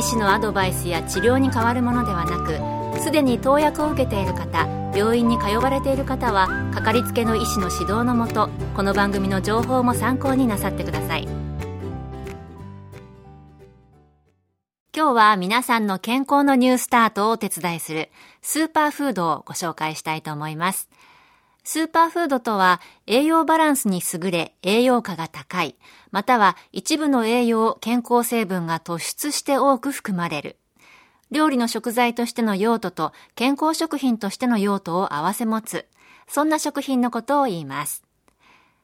医師のアドバイスや治療に変わるものではなくすでに投薬を受けている方病院に通われている方はかかりつけの医師の指導のもとこの番組の情報も参考になさってください。今日は皆さんの健康のニュースタートをお手伝いするスーパーフードをご紹介したいと思います。スーパーフードとは栄養バランスに優れ栄養価が高い、または一部の栄養、健康成分が突出して多く含まれる。料理の食材としての用途と健康食品としての用途を合わせ持つ、そんな食品のことを言います。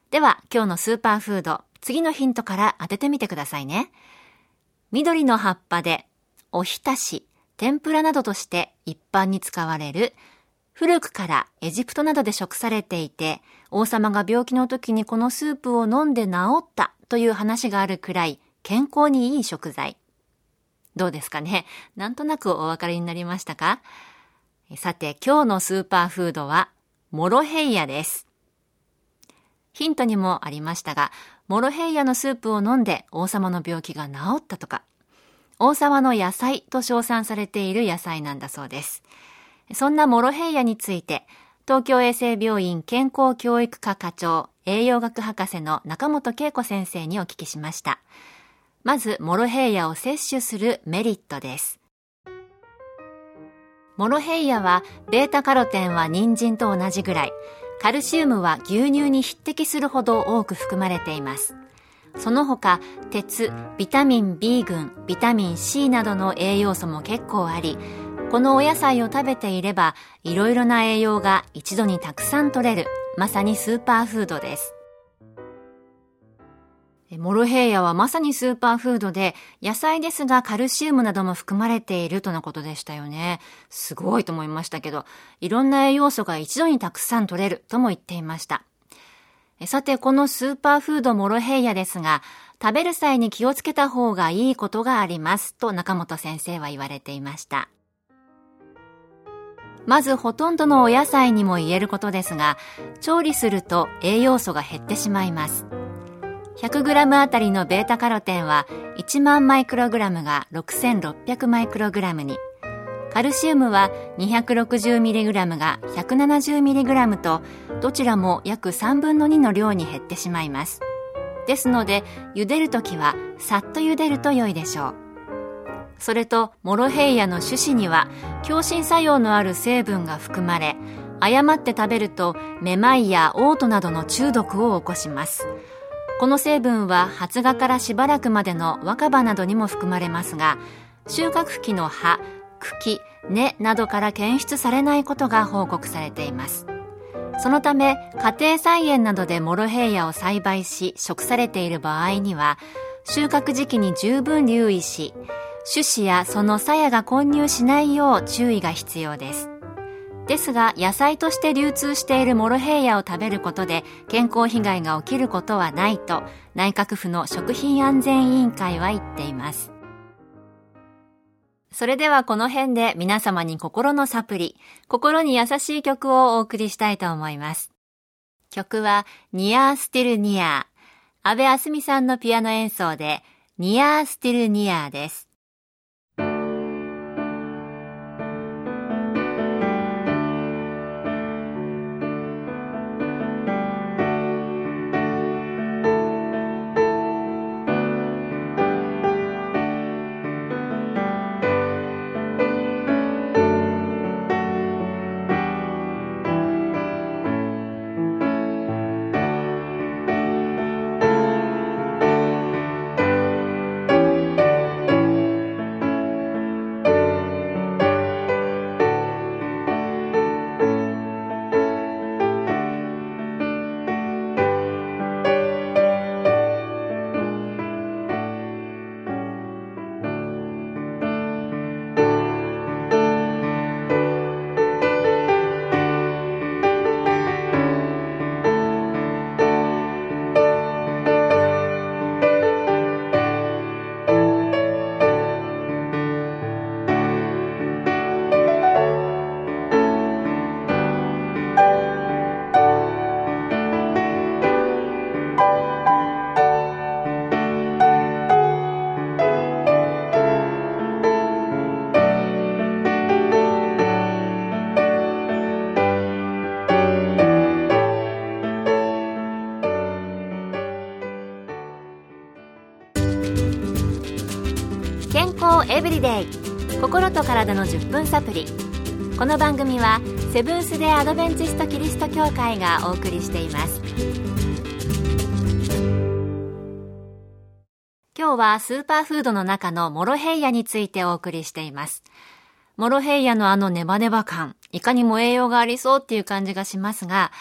では今日のスーパーフード、次のヒントから当ててみてくださいね。緑の葉っぱで、おひたし、天ぷらなどとして一般に使われる古くからエジプトなどで食されていて、王様が病気の時にこのスープを飲んで治ったという話があるくらい健康にいい食材。どうですかね？なんとなくお分かりになりましたか？さて、今日のスーパーフードは、モロヘイヤです。ヒントにもありましたが、モロヘイヤのスープを飲んで王様の病気が治ったとか、王様の野菜と称賛されている野菜なんだそうです。そんなモロヘイヤについて、東京衛生病院健康教育科課長栄養学博士の中本恵子先生にお聞きしました。まず、モロヘイヤを摂取するメリットです。モロヘイヤは、ベータカロテンは人参と同じぐらい、カルシウムは牛乳に匹敵するほど多く含まれています。その他、鉄、ビタミン B 群、ビタミン C などの栄養素も結構あり、このお野菜を食べていれば、いろいろな栄養が一度にたくさん取れる、まさにスーパーフードです。モロヘイヤはまさにスーパーフードで、野菜ですがカルシウムなども含まれているとのことでしたよね。すごいと思いましたけど、いろんな栄養素が一度にたくさん取れるとも言っていました。さて、このスーパーフードモロヘイヤですが、食べる際に気をつけた方がいいことがありますと中本先生は言われていました。まずほとんどのお野菜にも言えることですが、調理すると栄養素が減ってしまいます。100g あたりのベータカロテンは1万マイクログラムが6600マイクログラムに、カルシウムは 260mg が 170mg と、どちらも約3分の2の量に減ってしまいます。ですので、茹でるときはさっと茹でると良いでしょう。それとモロヘイヤの種子には強心作用のある成分が含まれ誤って食べるとめまいや嘔吐などの中毒を起こします。この成分は発芽からしばらくまでの若葉などにも含まれますが収穫期の葉茎根などから検出されないことが報告されています。そのため家庭菜園などでモロヘイヤを栽培し食されている場合には収穫時期に十分留意し種子やその鞘が混入しないよう注意が必要です。ですが、野菜として流通しているモロヘイヤを食べることで健康被害が起きることはないと内閣府の食品安全委員会は言っています。それではこの辺で皆様に心のサプリ、心に優しい曲をお送りしたいと思います。曲はニアースティルニアー。安部あすみさんのピアノ演奏でニアースティルニアーです。エブリデイ心と体の10分サプリこの番組はセブンス・デ・アドベンチスト・キリスト教会がお送りしています。今日はスーパーフードの中のモロヘイヤについてお送りしています。モロヘイヤのあのネバネバ感いかにも栄養がありそうっていう感じがしますが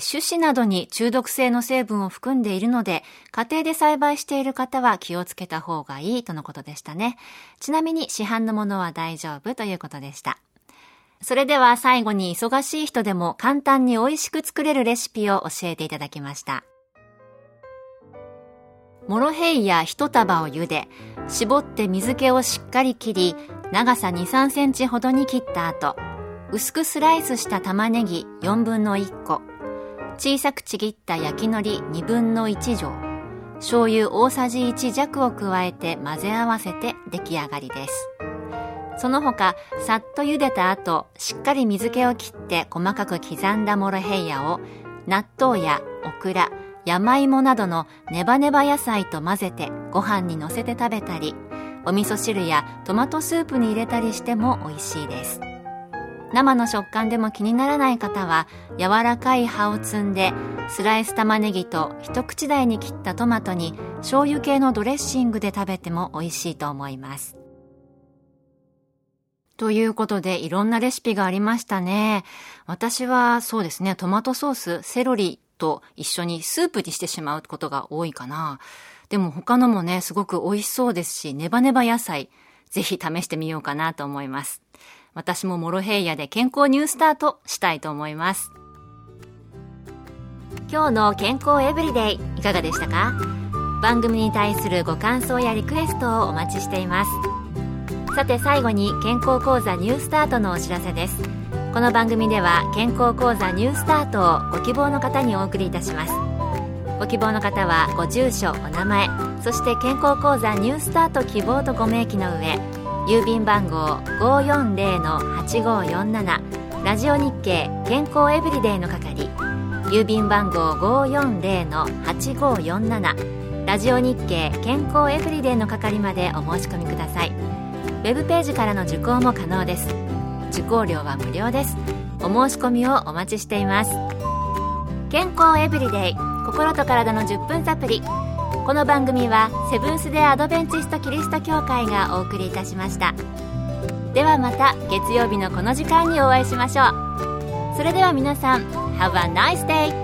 種子などに中毒性の成分を含んでいるので、家庭で栽培している方は気をつけた方がいいとのことでしたね。ちなみに市販のものは大丈夫ということでした。それでは最後に忙しい人でも簡単に美味しく作れるレシピを教えていただきました。モロヘイヤ一束を茹で、絞って水気をしっかり切り、長さ2、3センチほどに切った後、薄くスライスした玉ねぎ4分の1個、小さくちぎった焼き海苔2分の1錠、醤油大さじ1弱を加えて混ぜ合わせて出来上がりです。その他、さっと茹でた後、しっかり水気を切って細かく刻んだモロヘイヤを、納豆やオクラ、山芋などのネバネバ野菜と混ぜてご飯にのせて食べたり、お味噌汁やトマトスープに入れたりしても美味しいです。生の食感でも気にならない方は柔らかい葉を摘んでスライス玉ねぎと一口大に切ったトマトに醤油系のドレッシングで食べても美味しいと思います。ということでいろんなレシピがありましたね。私はそうですねトマトソースセロリと一緒にスープにしてしまうことが多いかな。でも他のもねすごく美味しそうですしネバネバ野菜ぜひ試してみようかなと思います。私もモロヘイヤで健康ニュースタートしたいと思います。今日の健康エブリデイいかがでしたか？番組に対するご感想やリクエストをお待ちしています。さて最後に健康講座ニュースタートのお知らせです。この番組では健康講座ニュースタートをご希望の方にお送りいたします。ご希望の方はご住所お名前そして健康講座ニュースタート希望とご明記の上郵便番号540-8547ラジオ日経健康エブリデイの係。郵便番号540-8547ラジオ日経健康エブリデイの係までお申し込みください。ウェブページからの受講も可能です。受講料は無料です。お申し込みをお待ちしています。健康エブリデイ心と体の10分サプリこの番組はセブンス・デ・アドベンチスト・キリスト教会がお送りいたしましたではまた月曜日のこの時間にお会いしましょうそれでは皆さん Have a nice day!